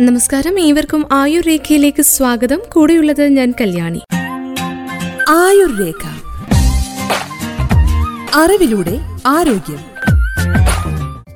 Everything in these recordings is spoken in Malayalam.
നമസ്കാരം. ഏവർക്കും ആയുർ രേഖയിലേക്ക് സ്വാഗതം. കൂടെയുള്ളത് ഞാൻ കല്യാണി. ആയുർ രേഖ അറിവിലൂടെ ആരോഗ്യം.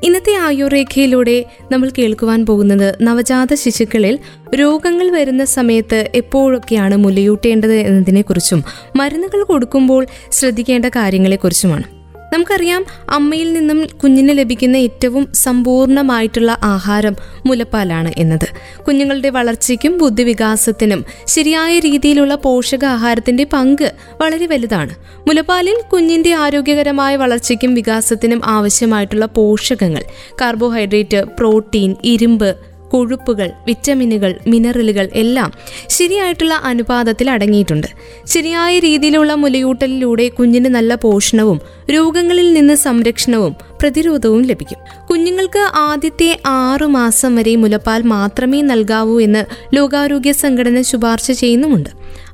ഇന്നത്തെ ആയുർരേഖയിലൂടെ നമ്മൾ കേൾക്കുവാൻ പോകുന്നത് നവജാത ശിശുക്കളിൽ രോഗങ്ങൾ വരുന്ന സമയത്ത് എപ്പോഴൊക്കെയാണ് മുലയൂട്ടേണ്ടത് എന്നതിനെക്കുറിച്ചും മരുന്നുകൾ കൊടുക്കുമ്പോൾ ശ്രദ്ധിക്കേണ്ട കാര്യങ്ങളെക്കുറിച്ചുമാണ്. നമുക്കറിയാം അമ്മയിൽ നിന്നും കുഞ്ഞിന് ലഭിക്കുന്ന ഏറ്റവും സമ്പൂർണമായിട്ടുള്ള ആഹാരം മുലപ്പാലാണ് എന്നത്. കുഞ്ഞുങ്ങളുടെ വളർച്ചയ്ക്കും ബുദ്ധിവികാസത്തിനും ശരിയായ രീതിയിലുള്ള പോഷകാഹാരത്തിന്റെ പങ്ക് വളരെ വലുതാണ്. മുലപ്പാലിൽ കുഞ്ഞിന്റെ ആരോഗ്യകരമായ വളർച്ചയ്ക്കും വികാസത്തിനും ആവശ്യമായിട്ടുള്ള പോഷകങ്ങൾ കാർബോഹൈഡ്രേറ്റ് പ്രോട്ടീൻ ഇരുമ്പ് കൊഴുപ്പുകൾ വിറ്റമിനുകൾ മിനറലുകൾ എല്ലാം ശരിയായിട്ടുള്ള അനുപാതത്തിൽ അടങ്ങിയിട്ടുണ്ട്. ശരിയായ രീതിയിലുള്ള മുലയൂട്ടലിലൂടെ കുഞ്ഞിന് നല്ല പോഷണവും രോഗങ്ങളിൽ നിന്ന് സംരക്ഷണവും പ്രതിരോധവും ലഭിക്കും. കുഞ്ഞുങ്ങൾക്ക് ആദ്യത്തെ ആറു മാസം വരെ മുലപ്പാൽ മാത്രമേ നൽകാവൂ എന്ന് ലോകാരോഗ്യ സംഘടന ശുപാർശ ചെയ്യുന്നുമുണ്ട്.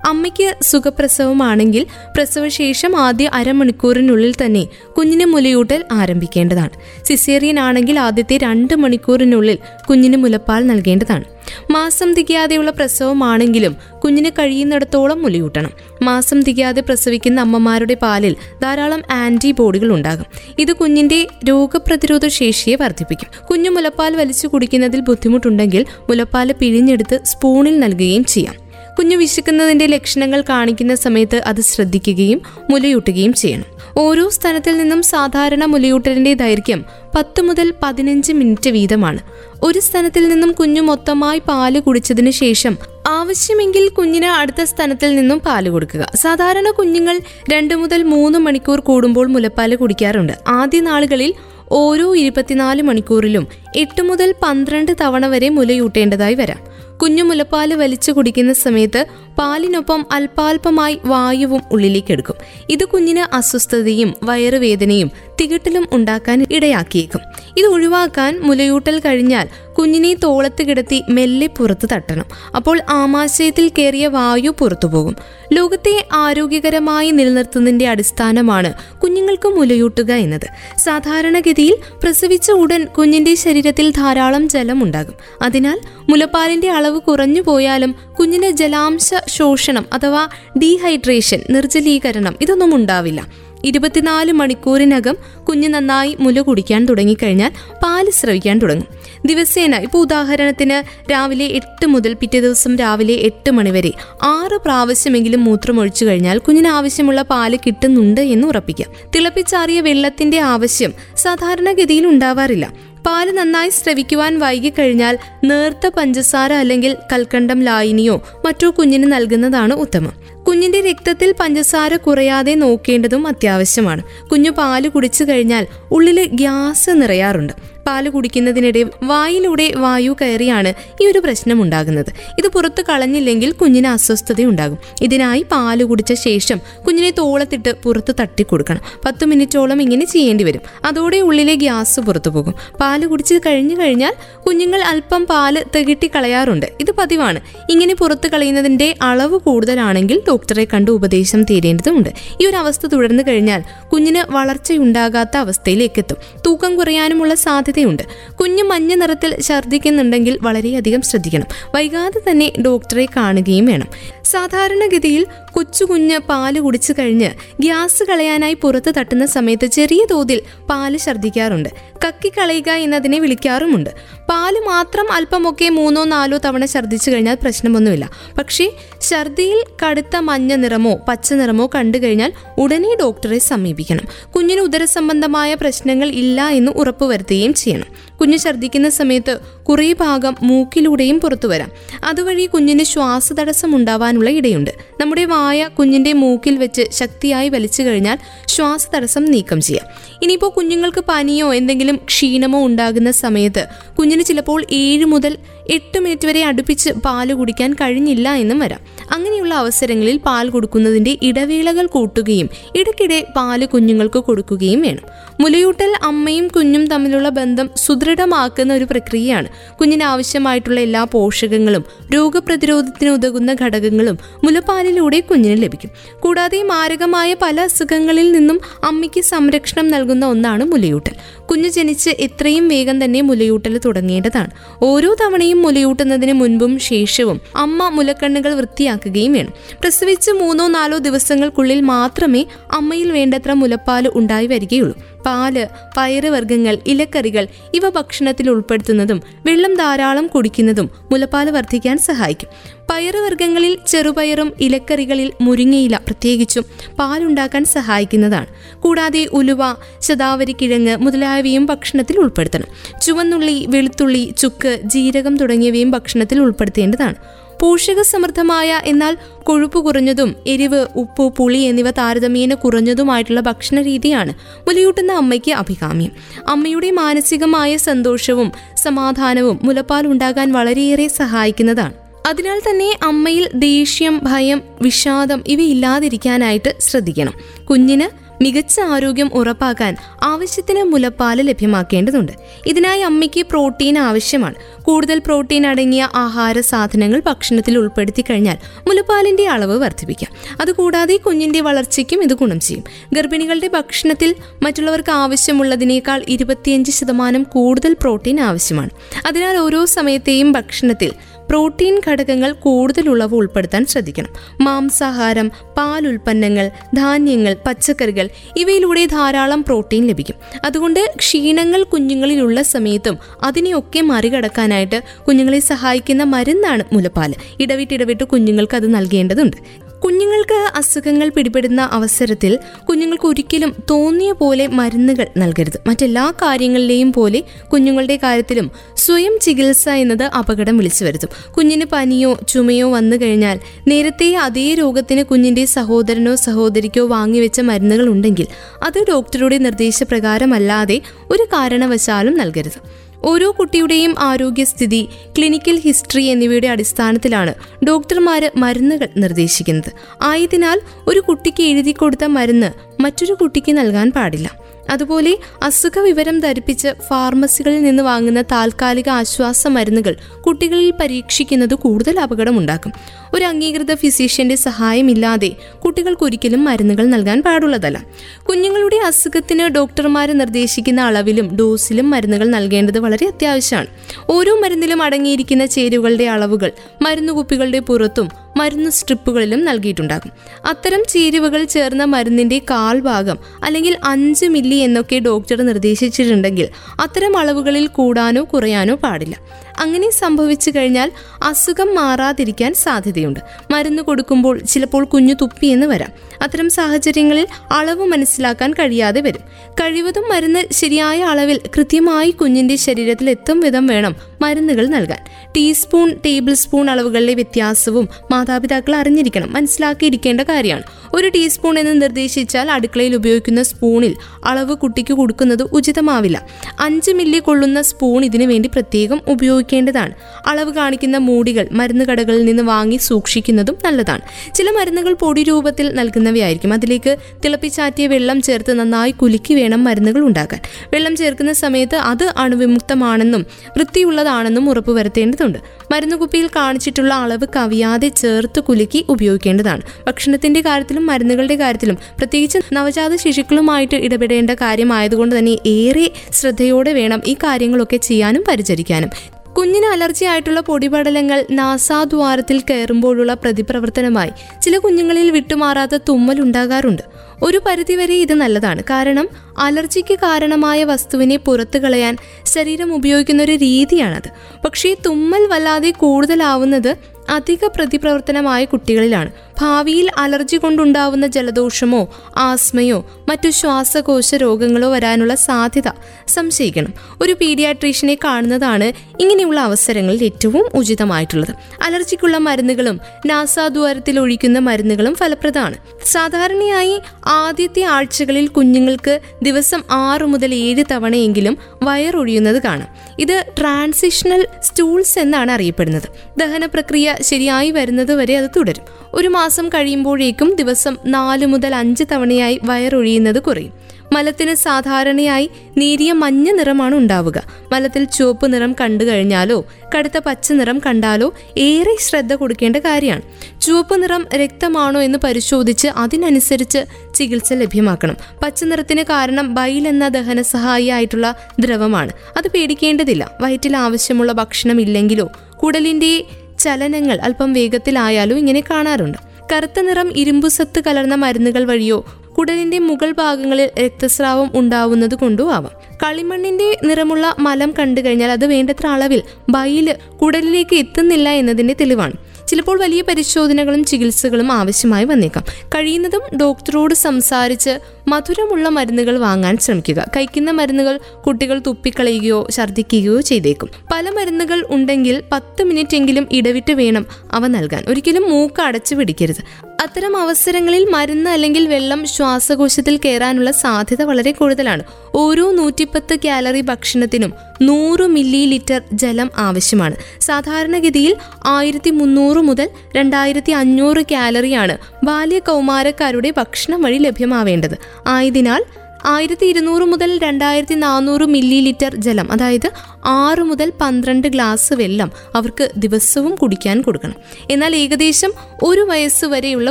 അമ്മയ്ക്ക് സുഖപ്രസവമാണെങ്കിൽ പ്രസവശേഷം ആദ്യ അരമണിക്കൂറിനുള്ളിൽ തന്നെ കുഞ്ഞിന് മുലയൂട്ടൽ ആരംഭിക്കേണ്ടതാണ്. സിസേറിയൻ ആണെങ്കിൽ ആദ്യത്തെ രണ്ട് മണിക്കൂറിനുള്ളിൽ കുഞ്ഞിന് മുലപ്പാൽ നൽകേണ്ടതാണ്. മാസം തികയാതെയുള്ള പ്രസവമാണെങ്കിലും കുഞ്ഞിന് കഴിയുന്നിടത്തോളം മുലയൂട്ടണം. മാസം തികയാതെ പ്രസവിക്കുന്ന അമ്മമാരുടെ പാലിൽ ധാരാളം ആന്റിബോഡികൾ ഉണ്ടാകും. ഇത് കുഞ്ഞിന്റെ രോഗപ്രതിരോധ ശേഷിയെ വർദ്ധിപ്പിക്കും. കുഞ്ഞു മുലപ്പാൽ വലിച്ചു കുടിക്കുന്നതിൽ ബുദ്ധിമുട്ടുണ്ടെങ്കിൽ മുലപ്പാൽ പിഴിഞ്ഞെടുത്ത് സ്പൂണിൽ നൽകുകയും ചെയ്യാം. കുഞ്ഞു വിശക്കുന്നതിന്റെ ലക്ഷണങ്ങൾ കാണിക്കുന്ന സമയത്ത് അത് ശ്രദ്ധിക്കുകയും മുലയൂട്ടുകയും ചെയ്യണം. ഓരോ സ്ഥലത്തിൽ നിന്നും സാധാരണ മുലയൂട്ടലിന്റെ ദൈർഘ്യം പത്ത് മുതൽ പതിനഞ്ച് മിനിറ്റ് വീതമാണ്. ഒരു സ്ഥലത്തിൽ നിന്നും കുഞ്ഞു മൊത്തമായി പാൽ കുടിച്ചതിന് ശേഷം ആവശ്യമെങ്കിൽ കുഞ്ഞിന് അടുത്ത സ്ഥലത്തിൽ നിന്നും പാൽ കൊടുക്കുക. സാധാരണ കുഞ്ഞുങ്ങൾ രണ്ട് മുതൽ മൂന്ന് മണിക്കൂർ കൂടുമ്പോൾ മുലപ്പാൽ കുടിക്കാറുണ്ട്. ആദ്യ നാളുകളിൽ ഓരോ ഇരുപത്തിനാല് മണിക്കൂറിലും എട്ട് മുതൽ പന്ത്രണ്ട് തവണ വരെ മുലയൂട്ടേണ്ടതായി വരാം. കുഞ്ഞു മുലപ്പാൽ വലിച്ചു കുടിക്കുന്ന സമയത്ത് പാലിനൊപ്പം അല്പാൽപമായി വായുവും ഉള്ളിലേക്ക് എടുക്കും. ഇത് കുഞ്ഞിന് അസ്വസ്ഥതയും വയറുവേദനയും തികട്ടിലും ഉണ്ടാക്കാൻ ഇടയാക്കിയേക്കും. ഇത് ഒഴിവാക്കാൻ മുലയൂട്ടൽ കഴിഞ്ഞാൽ കുഞ്ഞിനെ തോളത്ത് കിടത്തി മെല്ലെ പുറത്ത് തട്ടണം. അപ്പോൾ ആമാശയത്തിൽ കയറിയ വായു പുറത്തു പോകും ലോകത്തെ ആരോഗ്യകരമായി നിലനിർത്തുന്നതിന്റെ അടിസ്ഥാനമാണ് കുഞ്ഞുങ്ങൾക്ക് മുലയൂട്ടുക എന്നത്. സാധാരണഗതിയിൽ പ്രസവിച്ച ഉടൻ കുഞ്ഞിന്റെ ശരീരത്തിൽ ധാരാളം ജലം ഉണ്ടാകും. അതിനാൽ മുലപ്പാലിന്റെ അളവ് കുറഞ്ഞു പോയാലും കുഞ്ഞിന് ജലാംശ ശോഷണം അഥവാ ഡീഹൈഡ്രേഷൻ നിർജലീകരണം ഇതൊന്നും ഉണ്ടാവില്ല. ഇരുപത്തിനാല് മണിക്കൂറിനകം കുഞ്ഞ് നന്നായി മുല കുടിക്കാൻ തുടങ്ങിക്കഴിഞ്ഞാൽ പാൽ സ്രവിക്കാൻ തുടങ്ങും. ദിവസേന ഇപ്പോൾ ഉദാഹരണത്തിന് രാവിലെ എട്ട് മുതൽ പിറ്റേ ദിവസം രാവിലെ എട്ട് മണിവരെ ആറ് പ്രാവശ്യമെങ്കിലും മൂത്രം ഒഴിച്ചു കഴിഞ്ഞാൽ കുഞ്ഞിന് ആവശ്യമുള്ള പാൽ കിട്ടുന്നുണ്ട് എന്ന് ഉറപ്പിക്കാം. തിളപ്പിച്ചാറിയ വെള്ളത്തിന്റെ ആവശ്യം സാധാരണഗതിയിൽ ഉണ്ടാവാറില്ല. പാൽ നന്നായി സ്രവിക്കുവാൻ വൈകിക്കഴിഞ്ഞാൽ നേർത്ത പഞ്ചസാര അല്ലെങ്കിൽ കൽക്കണ്ടം ലായിനിയോ മറ്റോ കുഞ്ഞിന് നൽകുന്നതാണ് ഉത്തമം. കുഞ്ഞിന്റെ രക്തത്തിൽ പഞ്ചസാര കുറയാതെ നോക്കേണ്ടതും അത്യാവശ്യമാണ്. കുഞ്ഞു പാൽ കുടിച്ചു കഴിഞ്ഞാൽ ഉള്ളിൽ ഗ്യാസ് നിറയാറുണ്ട്. പാൽ കുടിക്കുന്നതിനിടെ വായിലൂടെ വായു കയറിയാണ് ഈ ഒരു പ്രശ്നം ഉണ്ടാകുന്നത് ഇത് പുറത്ത് കളഞ്ഞില്ലെങ്കിൽ കുഞ്ഞിന് അസ്വസ്ഥതയുണ്ടാകും. ഇതിനായി പാൽ കുടിച്ച ശേഷം കുഞ്ഞിനെ തോളത്തിട്ട് പുറത്ത് തട്ടിക്കൊടുക്കണം. പത്ത് മിനിറ്റോളം ഇങ്ങനെ ചെയ്യേണ്ടി വരും. അതോടെ ഉള്ളിലെ ഗ്യാസ് പുറത്തു പോകും. പാൽ കുടിച്ച് കഴിഞ്ഞു കഴിഞ്ഞാൽ കുഞ്ഞുങ്ങൾ അല്പം പാൽ തകിട്ടി കളയാറുണ്ട്. ഇത് പതിവാണ്. ഇങ്ങനെ പുറത്ത് കളയുന്നതിന്റെ അളവ് കൂടുതലാണെങ്കിൽ ഡോക്ടറെ കണ്ട് ഉപദേശം തേടേണ്ടതുണ്ട്. ഈ ഒരു അവസ്ഥ തുടർന്നു കഴിഞ്ഞാൽ കുഞ്ഞിന് വളർച്ചയുണ്ടാകാത്ത അവസ്ഥയിലേക്ക് എത്തും. തൂക്കം കുറയാനുമുള്ള സാധ്യതയുണ്ട്. കുഞ്ഞു മഞ്ഞ നിറത്തിൽ ഛർദ്ദിക്കുന്നുണ്ടെങ്കിൽ വളരെയധികം ശ്രദ്ധിക്കണം. വൈകാതെ തന്നെ ഡോക്ടറെ കാണുകയും വേണം. സാധാരണഗതിയിൽ കൊച്ചു കുഞ്ഞ് പാൽ കുടിച്ചു കഴിഞ്ഞ് ഗ്യാസ് കളയാനായി പുറത്ത് തട്ടുന്ന സമയത്ത് ചെറിയ തോതിൽ പാൽ ഛർദ്ദിക്കാറുണ്ട്. കക്കി കളയുക എന്നതിനെ വിളിക്കാറുമുണ്ട്. പാൽ മാത്രം അല്പമൊക്കെ മൂന്നോ നാലോ തവണ ഛർദ്ദിച്ചു കഴിഞ്ഞാൽ പ്രശ്നമൊന്നുമില്ല. പക്ഷേ ഛർദിയിൽ കടുത്ത മഞ്ഞ നിറമോ പച്ച നിറമോ കണ്ടു കഴിഞ്ഞാൽ ഉടനെ ഡോക്ടറെ സമീപിക്കണം. കുഞ്ഞിന് ഉദരസംബന്ധമായ പ്രശ്നങ്ങൾ ഇല്ല എന്ന് ഉറപ്പുവരുത്തുകയും ചെയ്യണം. കുഞ്ഞ് ഛർദ്ദിക്കുന്ന സമയത്ത് കുറേ ഭാഗം മൂക്കിലൂടെയും പുറത്തു വരാം. അതുവഴി കുഞ്ഞിന് ശ്വാസതടസ്സം ഉണ്ടാവാനുള്ള ഇടയുണ്ട്. നമ്മുടെ വായ കുഞ്ഞിന്റെ മൂക്കിൽ വെച്ച് ശക്തിയായി വലിച്ചു കഴിഞ്ഞാൽ ശ്വാസതടസ്സം നീക്കം ചെയ്യാം. ഇനിയിപ്പോൾ കുഞ്ഞുങ്ങൾക്ക് പനിയോ എന്തെങ്കിലും ക്ഷീണമോ ഉണ്ടാകുന്ന സമയത്ത് കുഞ്ഞിന് ചിലപ്പോൾ ഏഴ് മുതൽ എട്ട് മിനിറ്റ് വരെ അടുപ്പിച്ച് പാൽ കുടിക്കാൻ കഴിഞ്ഞില്ല എന്നും വരാം. അങ്ങനെയുള്ള അവസരങ്ങളിൽ പാൽ കൊടുക്കുന്നതിന്റെ ഇടവേളകൾ കൂട്ടുകയും ഇടയ്ക്കിടെ പാൽ കുഞ്ഞുങ്ങൾക്ക് കൊടുക്കുകയും വേണം. മുലയൂട്ടൽ അമ്മയും കുഞ്ഞും തമ്മിലുള്ള ബന്ധം സുദൃഢമാക്കുന്ന ഒരു പ്രക്രിയയാണ്. കുഞ്ഞിന് ആവശ്യമായിട്ടുള്ള എല്ലാ പോഷകങ്ങളും രോഗപ്രതിരോധത്തിന് ഉതകുന്ന ഘടകങ്ങളും മുലപ്പാലിലൂടെ കുഞ്ഞിന് ലഭിക്കും. കൂടാതെ മാരകമായ പല അസുഖങ്ങളിൽ നിന്നും അമ്മയ്ക്ക് സംരക്ഷണം നൽകുന്ന ഒന്നാണ് മുലയൂട്ടൽ. കുഞ്ഞ് ജനിച്ച് എത്രയും വേഗം തന്നെ മുലയൂട്ടൽ തുടങ്ങേണ്ടതാണ്. ഓരോ തവണയും മുലയൂട്ടുന്നതിന് മുൻപും ശേഷവും അമ്മ മുലക്കണ്ണുകൾ വൃത്തിയാക്കുകയും വേണം. പ്രസവിച്ച് മൂന്നോ നാലോ ദിവസങ്ങൾക്കുള്ളിൽ മാത്രമേ അമ്മയിൽ വേണ്ടത്ര മുലപ്പാൽ ഉണ്ടായി വരികയുള്ളൂ. പാൽ പയറുവർഗങ്ങൾ ഇലക്കറികൾ ഇവ ഭക്ഷണത്തിൽ ഉൾപ്പെടുത്തുന്നതും വെള്ളം ധാരാളം കുടിക്കുന്നതും മുലപ്പാൽ വർദ്ധിക്കാൻ സഹായിക്കും. പയറുവർഗങ്ങളിൽ ചെറുപയറും ഇലക്കറികളിൽ മുരിങ്ങയില പ്രത്യേകിച്ചും പാലുണ്ടാക്കാൻ സഹായിക്കുന്നതാണ്. കൂടാതെ ഉലുവ ശതാവരി കിഴങ്ങ് മുതലായവയും ഭക്ഷണത്തിൽ ഉൾപ്പെടുത്തണം. ചുവന്നുള്ളി വെളുത്തുള്ളി ചുക്ക് ജീരകം തുടങ്ങിയവയും ഭക്ഷണത്തിൽ ഉൾപ്പെടുത്തേണ്ടതാണ്. പോഷകസമൃദ്ധമായ എന്നാൽ കൊഴുപ്പ് കുറഞ്ഞതും എരിവ് ഉപ്പ് പുളി എന്നിവ താരതമ്യേന കുറഞ്ഞതുമായിട്ടുള്ള ഭക്ഷണ രീതിയാണ് മുലയൂട്ടുന്ന അമ്മയ്ക്ക് അഭികാമ്യം. അമ്മയുടെ മാനസികമായ സന്തോഷവും സമാധാനവും മുലപ്പാൽ ഉണ്ടാകാൻ വളരെയേറെ സഹായിക്കുന്നതാണ്. അതിനാൽ തന്നെ അമ്മയിൽ ദേഷ്യം ഭയം വിഷാദം ഇവയില്ലാതിരിക്കാനായിട്ട് ശ്രദ്ധിക്കണം. കുഞ്ഞിന് മികച്ച ആരോഗ്യം ഉറപ്പാക്കാൻ ആവശ്യത്തിന് മുലപ്പാൽ ലഭ്യമാക്കേണ്ടതുണ്ട്. ഇതിനായി അമ്മയ്ക്ക് പ്രോട്ടീൻ ആവശ്യമാണ്. കൂടുതൽ പ്രോട്ടീൻ അടങ്ങിയ ആഹാര സാധനങ്ങൾ ഭക്ഷണത്തിൽ ഉൾപ്പെടുത്തി കഴിഞ്ഞാൽ മുലപ്പാലിന്റെ അളവ് വർദ്ധിപ്പിക്കാം. അതുകൂടാതെ കുഞ്ഞിന്റെ വളർച്ചയ്ക്കും ഇത് ഗുണം ചെയ്യും. ഗർഭിണികളുടെ ഭക്ഷണത്തിൽ മറ്റുള്ളവർക്ക് ആവശ്യമുള്ളതിനേക്കാൾ ഇരുപത്തിയഞ്ച് ശതമാനം കൂടുതൽ പ്രോട്ടീൻ ആവശ്യമാണ്. അതിനാൽ ഓരോ സമയത്തെയും ഭക്ഷണത്തിൽ പ്രോട്ടീൻ ഘടകങ്ങൾ കൂടുതലുള്ളവ ഉൾപ്പെടുത്താൻ ശ്രദ്ധിക്കണം. മാംസാഹാരം പാൽ ഉൽപ്പന്നങ്ങൾ ധാന്യങ്ങൾ പച്ചക്കറികൾ ഇവയിലൂടെ ധാരാളം പ്രോട്ടീൻ ലഭിക്കും. അതുകൊണ്ട് ക്ഷീണങ്ങൾ കുഞ്ഞുങ്ങളിലുള്ള സമയത്തും അതിനെയൊക്കെ മറികടക്കാനായിട്ട് കുഞ്ഞുങ്ങളെ സഹായിക്കുന്ന മരുന്നാണ് മുലപ്പാൽ ഇടവിട്ടിടവിട്ട് കുഞ്ഞുങ്ങൾക്ക് അത് നൽകേണ്ടതുണ്ട്. കുഞ്ഞുങ്ങൾക്ക് അസുഖങ്ങൾ പിടിപെടുന്ന അവസരത്തിൽ കുഞ്ഞുങ്ങൾക്ക് ഒരിക്കലും തോന്നിയ പോലെ മരുന്നുകൾ നൽകരുത്. മറ്റെല്ലാ കാര്യങ്ങളിലെയും പോലെ കുഞ്ഞുങ്ങളുടെ കാര്യത്തിലും സ്വയം ചികിത്സ എന്നത് അപകടം വിളിച്ചു വരുത്തും. കുഞ്ഞിന് പനിയോ ചുമയോ വന്നു കഴിഞ്ഞാൽ നേരത്തെ അതേ രോഗത്തിന് കുഞ്ഞിന്റെ സഹോദരനോ സഹോദരിക്കോ വാങ്ങിവെച്ച മരുന്നുകൾ ഉണ്ടെങ്കിൽ അത് ഡോക്ടറുടെ നിർദ്ദേശപ്രകാരമല്ലാതെ ഒരു കാരണവശാലും നൽകരുത്. ഓരോ കുട്ടിയുടെയും ആരോഗ്യസ്ഥിതി ക്ലിനിക്കൽ ഹിസ്റ്ററി എന്നിവയുടെ അടിസ്ഥാനത്തിലാണ് ഡോക്ടർമാർ മരുന്നുകൾ നിർദ്ദേശിക്കുന്നത്. ആയതിനാൽ ഒരു കുട്ടിക്ക് എഴുതി കൊടുത്ത മരുന്ന് മറ്റൊരു കുട്ടിക്ക് നൽകാൻ പാടില്ല. അതുപോലെ അസുഖ വിവരം ധരിപ്പിച്ച് ഫാർമസികളിൽ നിന്ന് വാങ്ങുന്ന താൽക്കാലിക ആശ്വാസ മരുന്നുകൾ കുട്ടികളിൽ പരീക്ഷിക്കുന്നത് കൂടുതൽ അപകടമുണ്ടാക്കും. ഒരു അംഗീകൃത ഫിസീഷ്യന്റെ സഹായമില്ലാതെ കുട്ടികൾക്ക് ഒരിക്കലും മരുന്നുകൾ നൽകാൻ പാടുള്ളതല്ല. കുഞ്ഞുങ്ങളുടെ അസുഖത്തിന് ഡോക്ടർമാർ നിർദ്ദേശിക്കുന്ന അളവിലും ഡോസിലും മരുന്നുകൾ നൽകേണ്ടത് വളരെ അത്യാവശ്യമാണ്. ഓരോ മരുന്നിലും അടങ്ങിയിരിക്കുന്ന ചേരുവകളുടെ അളവുകൾ മരുന്നുകുപ്പികളുടെ പുറത്തും മരുന്ന് സ്ട്രിപ്പുകളിലും നൽകിയിട്ടുണ്ടാകും. അത്തരം ചേരുവകൾ ചേർന്ന മരുന്നിന്റെ കാൽഭാഗം അല്ലെങ്കിൽ അഞ്ച് മില്ലി എന്നൊക്കെ ഡോക്ടർ നിർദ്ദേശിച്ചിട്ടുണ്ടെങ്കിൽ അത്തരം അളവുകളിൽ കൂടാനോ കുറയാനോ പാടില്ല. അങ്ങനെ സംഭവിച്ചു കഴിഞ്ഞാൽ അസുഖം മാറാതിരിക്കാൻ സാധ്യതയുണ്ട്. മരുന്ന് കൊടുക്കുമ്പോൾ ചിലപ്പോൾ കുഞ്ഞു തുപ്പിയെന്ന് വരാം. അത്തരം സാഹചര്യങ്ങളിൽ അളവ് മനസ്സിലാക്കാൻ കഴിയാതെ വരും. കഴിവതും മരുന്ന് ശരിയായ അളവിൽ കൃത്യമായി കുഞ്ഞിന്റെ ശരീരത്തിൽ എത്തും വിധം വേണം മരുന്നുകൾ നൽകാൻ. ടീസ്പൂൺ ടേബിൾ സ്പൂൺ അളവുകളിലെ വ്യത്യാസവും മാതാപിതാക്കൾ അറിഞ്ഞിരിക്കണം മനസ്സിലാക്കിയിരിക്കേണ്ട കാര്യമാണ്. ഒരു ടീസ്പൂൺ എന്ന് നിർദ്ദേശിച്ചാൽ അടുക്കളയിൽ ഉപയോഗിക്കുന്ന സ്പൂണിൽ അളവ് കുട്ടിക്ക് കൊടുക്കുന്നത് ഉചിതമാവില്ല. അഞ്ച് മില്ലി കൊള്ളുന്ന സ്പൂൺ ഇതിനു വേണ്ടി പ്രത്യേകം ഉപയോഗിക്കേണ്ടതാണ് അളവ് കാണിക്കുന്ന മൂടികൾ മരുന്ന് കടകളിൽ നിന്ന് വാങ്ങി സൂക്ഷിക്കുന്നതും നല്ലതാണ്. ചില മരുന്നുകൾ പൊടി രൂപത്തിൽ നൽകുന്നവയായിരിക്കും. അതിലേക്ക് തിളപ്പിച്ചാറ്റിയ വെള്ളം ചേർത്ത് നന്നായി കുലുക്കി വേണം മരുന്നുകൾ ഉണ്ടാക്കാൻ. വെള്ളം ചേർക്കുന്ന സമയത്ത് അത് അണുവിമുക്തമാണെന്നും വൃത്തിയുള്ളതാണെന്നും ഉറപ്പുവരുത്തേണ്ടതുണ്ട്. മരുന്ന് കുപ്പിയിൽ കാണിച്ചിട്ടുള്ള അളവ് കവിയാതെ ചേർത്ത് കുലുക്കി ഉപയോഗിക്കേണ്ടതാണ്. ഭക്ഷണത്തിന്റെ കാര്യത്തിലും മരുന്നുകളുടെ കാര്യത്തിലും പ്രത്യേകിച്ച് നവജാത ശിശുക്കളുമായിട്ട് ഇടപെടേണ്ട കാര്യമായതുകൊണ്ട് തന്നെ ഏറെ ശ്രദ്ധയോടെ വേണം ഈ കാര്യങ്ങളൊക്കെ ചെയ്യാനും പരിചരിക്കാനും. കുഞ്ഞിന് അലർജി ആയിട്ടുള്ള പൊടിപടലങ്ങൾ നാസാദ്വാരത്തിൽ കയറുമ്പോഴുള്ള പ്രതിപ്രവർത്തനമായി ചില കുഞ്ഞുങ്ങളിൽ വിട്ടുമാറാത്ത തുമ്മൽ ഉണ്ടാകാറുണ്ട് ഒരു പരിധിവരെ ഇത് നല്ലതാണ്. കാരണം അലർജിക്ക് കാരണമായ വസ്തുവിനെ പുറത്തു കളയാൻ ശരീരം ഉപയോഗിക്കുന്ന ഒരു രീതിയാണത്. പക്ഷേ തുമ്മൽ വല്ലാതെ കൂടുതലാവുന്നത് അധിക പ്രതിപ്രവർത്തനമായ കുട്ടികളിലാണ്. ഭാവിയിൽ അലർജി കൊണ്ടുണ്ടാവുന്ന ജലദോഷമോ ആസ്മയോ മറ്റു ശ്വാസകോശ രോഗങ്ങളോ വരാനുള്ള സാധ്യത സംശയിക്കണം. ഒരു പീഡിയാട്രീഷ്യനെ കാണുന്നതാണ് ഇങ്ങനെയുള്ള അവസരങ്ങളിൽ ഏറ്റവും ഉചിതമായിട്ടുള്ളത്. അലർജിക്കുള്ള മരുന്നുകളും നാസാദ്വാരത്തിൽ ഒഴിക്കുന്ന മരുന്നുകളും ഫലപ്രദമാണ്. സാധാരണയായി ആദ്യത്തെ ആഴ്ചകളിൽ കുഞ്ഞുങ്ങൾക്ക് ദിവസം ആറ് മുതൽ ഏഴ് തവണയെങ്കിലും വയറൊഴിയുന്നത് കാണാം. ഇത് ട്രാൻസിഷണൽ സ്റ്റൂൾസ് എന്നാണ് അറിയപ്പെടുന്നത്. ദഹന പ്രക്രിയ ശരിയായി വരുന്നത് വരെ അത് തുടരും. ഒരു മാസം കഴിയുമ്പോഴേക്കും ദിവസം നാല് മുതൽ അഞ്ച് തവണയായി വയറൊഴിയുന്നത് കുറയും. മലത്തിന് സാധാരണയായി നേരിയ മഞ്ഞ നിറമാണ് ഉണ്ടാവുക. മലത്തിൽ ചുവപ്പ് നിറം കണ്ടു കഴിഞ്ഞാലോ കടുത്ത പച്ച നിറം കണ്ടാലോ ഏറെ ശ്രദ്ധ കൊടുക്കേണ്ട കാര്യമാണ്. ചുവപ്പ് നിറം രക്തമാണോ എന്ന് പരിശോധിച്ച് അതിനനുസരിച്ച് ചികിത്സ ലഭ്യമാക്കണം. പച്ച നിറത്തിന് കാരണം ബൈൽ എന്ന ദഹന സഹായിയായിട്ടുള്ള ദ്രവമാണ്. അത് പേടിക്കേണ്ടതില്ല. വയറ്റിൽ ആവശ്യമുള്ള ഭക്ഷണം ഇല്ലെങ്കിലോ കുടലിന്റെ ചലനങ്ങൾ അല്പം വേഗത്തിലായാലോ ഇങ്ങനെ കാണാറുണ്ട്. കറുത്ത നിറം ഇരുമ്പുസത്ത് കലർന്ന മരുന്നുകൾ വഴിയോ കുടലിന്റെ മുകൾ ഭാഗങ്ങളിൽ രക്തസ്രാവം ഉണ്ടാവുന്നത് കൊണ്ടും ആവാം. കളിമണ്ണിന്റെ നിറമുള്ള മലം കണ്ടു കഴിഞ്ഞാൽ അത് വേണ്ടത്ര അളവിൽ ബൈൽ കുടലിലേക്ക് എത്തുന്നില്ല എന്നതിന്റെ തെളിവാണ്. ചിലപ്പോൾ വലിയ പരിശോധനകളും ചികിത്സകളും ആവശ്യമായി വന്നേക്കാം. കഴിയുന്നതും ഡോക്ടറോട് സംസാരിച്ച് മധുരമുള്ള മരുന്നുകൾ വാങ്ങാൻ ശ്രമിക്കുക. കഴിക്കുന്ന മരുന്നുകൾ കുട്ടികൾ തുപ്പിക്കളയുകയോ ഛർദ്ദിക്കുകയോ ചെയ്തേക്കും. പല മരുന്നുകൾ ഉണ്ടെങ്കിൽ പത്ത് മിനിറ്റ് എങ്കിലും ഇടവിട്ട് വേണം അവ നൽകാൻ. ഒരിക്കലും മൂക്ക് അടച്ചു പിടിക്കരുത്. അത്തരം അവസരങ്ങളിൽ മരുന്ന് അല്ലെങ്കിൽ വെള്ളം ശ്വാസകോശത്തിൽ കയറാനുള്ള സാധ്യത വളരെ കൂടുതലാണ്. ഓരോ നൂറ്റിപ്പത്ത് കാലറി ഭക്ഷണത്തിനും നൂറ് മില്ലി ലിറ്റർ ജലം ആവശ്യമാണ്. സാധാരണഗതിയിൽ ആയിരത്തി മുന്നൂറ് മുതൽ രണ്ടായിരത്തി അഞ്ഞൂറ് കാലറിയാണ് ബാല്യ കൗമാരക്കാരുടെ ഭക്ഷണം വഴി ലഭ്യമാവേണ്ടത്. ആയതിനാൽ ആയിരത്തി ഇരുന്നൂറ് മുതൽ രണ്ടായിരത്തി നാനൂറ് മില്ലി ലിറ്റർ ജലം അതായത് ആറ് മുതൽ പന്ത്രണ്ട് ഗ്ലാസ് വെള്ളം അവർക്ക് ദിവസവും കുടിക്കാൻ കൊടുക്കണം. എന്നാൽ ഏകദേശം ഒരു വയസ്സ് വരെയുള്ള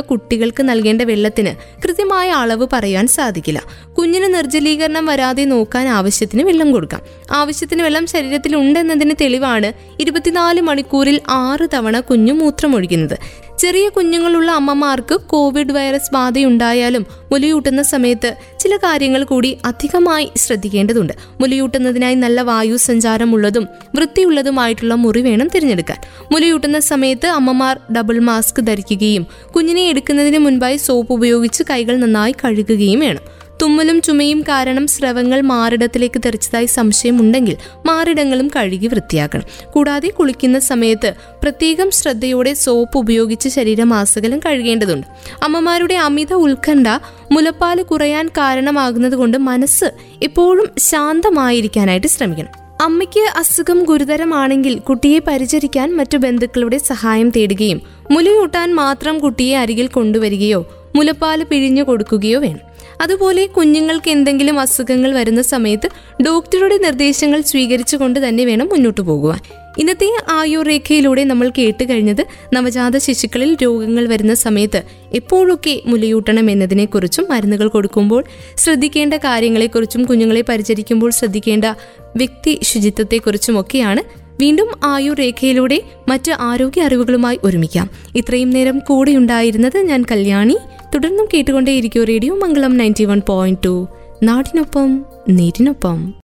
കുട്ടികൾക്ക് നൽകേണ്ട വെള്ളത്തിന് കൃത്യമായ അളവ് പറയാൻ സാധിക്കില്ല. കുഞ്ഞിന് നിർജലീകരണം വരാതെ നോക്കാൻ ആവശ്യത്തിന് വെള്ളം കൊടുക്കാം. ആവശ്യത്തിന് വെള്ളം ശരീരത്തിൽ ഉണ്ടെന്നതിന് തെളിവാണ് ഇരുപത്തിനാല് മണിക്കൂറിൽ ആറ് തവണ കുഞ്ഞു മൂത്രമൊഴിക്കുന്നത്. ചെറിയ കുഞ്ഞുങ്ങളുള്ള അമ്മമാർക്ക് കോവിഡ് വൈറസ് ബാധയുണ്ടായാലും മുലയൂട്ടുന്ന സമയത്ത് ചില കാര്യങ്ങൾ കൂടി അധികമായി ശ്രദ്ധിക്കേണ്ടതുണ്ട്. മുലയൂട്ടുന്നതിനായി നല്ല വായു സഞ്ചാരമുള്ളതും വൃത്തിയുള്ളതുമായിട്ടുള്ള മുറി വേണം തിരഞ്ഞെടുക്കാൻ. മുലയൂട്ടുന്ന സമയത്ത് അമ്മമാർ ഡബിൾ മാസ്ക് ധരിക്കുകയും കുഞ്ഞിനെ എടുക്കുന്നതിന് മുൻപായി സോപ്പ് ഉപയോഗിച്ച് കൈകൾ നന്നായി കഴുകുകയും വേണം. തുമ്മലും ചുമയും കാരണം സ്രവങ്ങൾ മാറിടത്തിലേക്ക് തെറിച്ചതായി സംശയമുണ്ടെങ്കിൽ മാറിടങ്ങളും കഴുകി വൃത്തിയാക്കണം. കൂടാതെ കുളിക്കുന്ന സമയത്ത് പ്രത്യേകം ശ്രദ്ധയോടെ സോപ്പ് ഉപയോഗിച്ച് ശരീരമാസകലം കഴുകേണ്ടതുണ്ട്. അമ്മമാരുടെ അമിത ഉത്കണ്ഠ മുലപ്പാൽ കുറയാൻ കാരണമാകുന്നത് കൊണ്ട് മനസ്സ് എപ്പോഴും ശാന്തമായിരിക്കാനായിട്ട് ശ്രമിക്കണം. അമ്മയ്ക്ക് അസുഖം ഗുരുതരമാണെങ്കിൽ കുട്ടിയെ പരിചരിക്കാൻ മറ്റു ബന്ധുക്കളുടെ സഹായം തേടുകയും മുലയൂട്ടാൻ മാത്രം കുട്ടിയെ അരികിൽ കൊണ്ടുവരികയോ മുലപ്പാൽ പിഴിഞ്ഞു കൊടുക്കുകയോ വേണം. അതുപോലെ കുഞ്ഞുങ്ങൾക്ക് എന്തെങ്കിലും അസുഖങ്ങൾ വരുന്ന സമയത്ത് ഡോക്ടറുടെ നിർദ്ദേശങ്ങൾ സ്വീകരിച്ചുകൊണ്ട് തന്നെ വേണം മുന്നോട്ട് പോകുവാൻ. ഇന്നത്തെ ആയുർരേഖയിലൂടെ നമ്മൾ കേട്ട് കഴിഞ്ഞത് നവജാത ശിശുക്കളിൽ രോഗങ്ങൾ വരുന്ന സമയത്ത് എപ്പോഴൊക്കെ മുലയൂട്ടണം എന്നതിനെക്കുറിച്ചും മരുന്നുകൾ കൊടുക്കുമ്പോൾ ശ്രദ്ധിക്കേണ്ട കാര്യങ്ങളെക്കുറിച്ചും കുഞ്ഞുങ്ങളെ പരിചരിക്കുമ്പോൾ ശ്രദ്ധിക്കേണ്ട വ്യക്തി ശുചിത്വത്തെക്കുറിച്ചുമൊക്കെയാണ് വീണ്ടും ആയുർ രേഖയിലൂടെ മറ്റ് ആരോഗ്യ അറിവുകളുമായി ഒരുമിക്കാം. ഇത്രയും നേരം കൂടെ ഉണ്ടായിരുന്നത് ഞാൻ കല്യാണി. തുടർന്നും കേട്ടുകൊണ്ടേയിരിക്കും radio Mangalam ninety one point two. നാടിനൊപ്പം നേരിനൊപ്പം.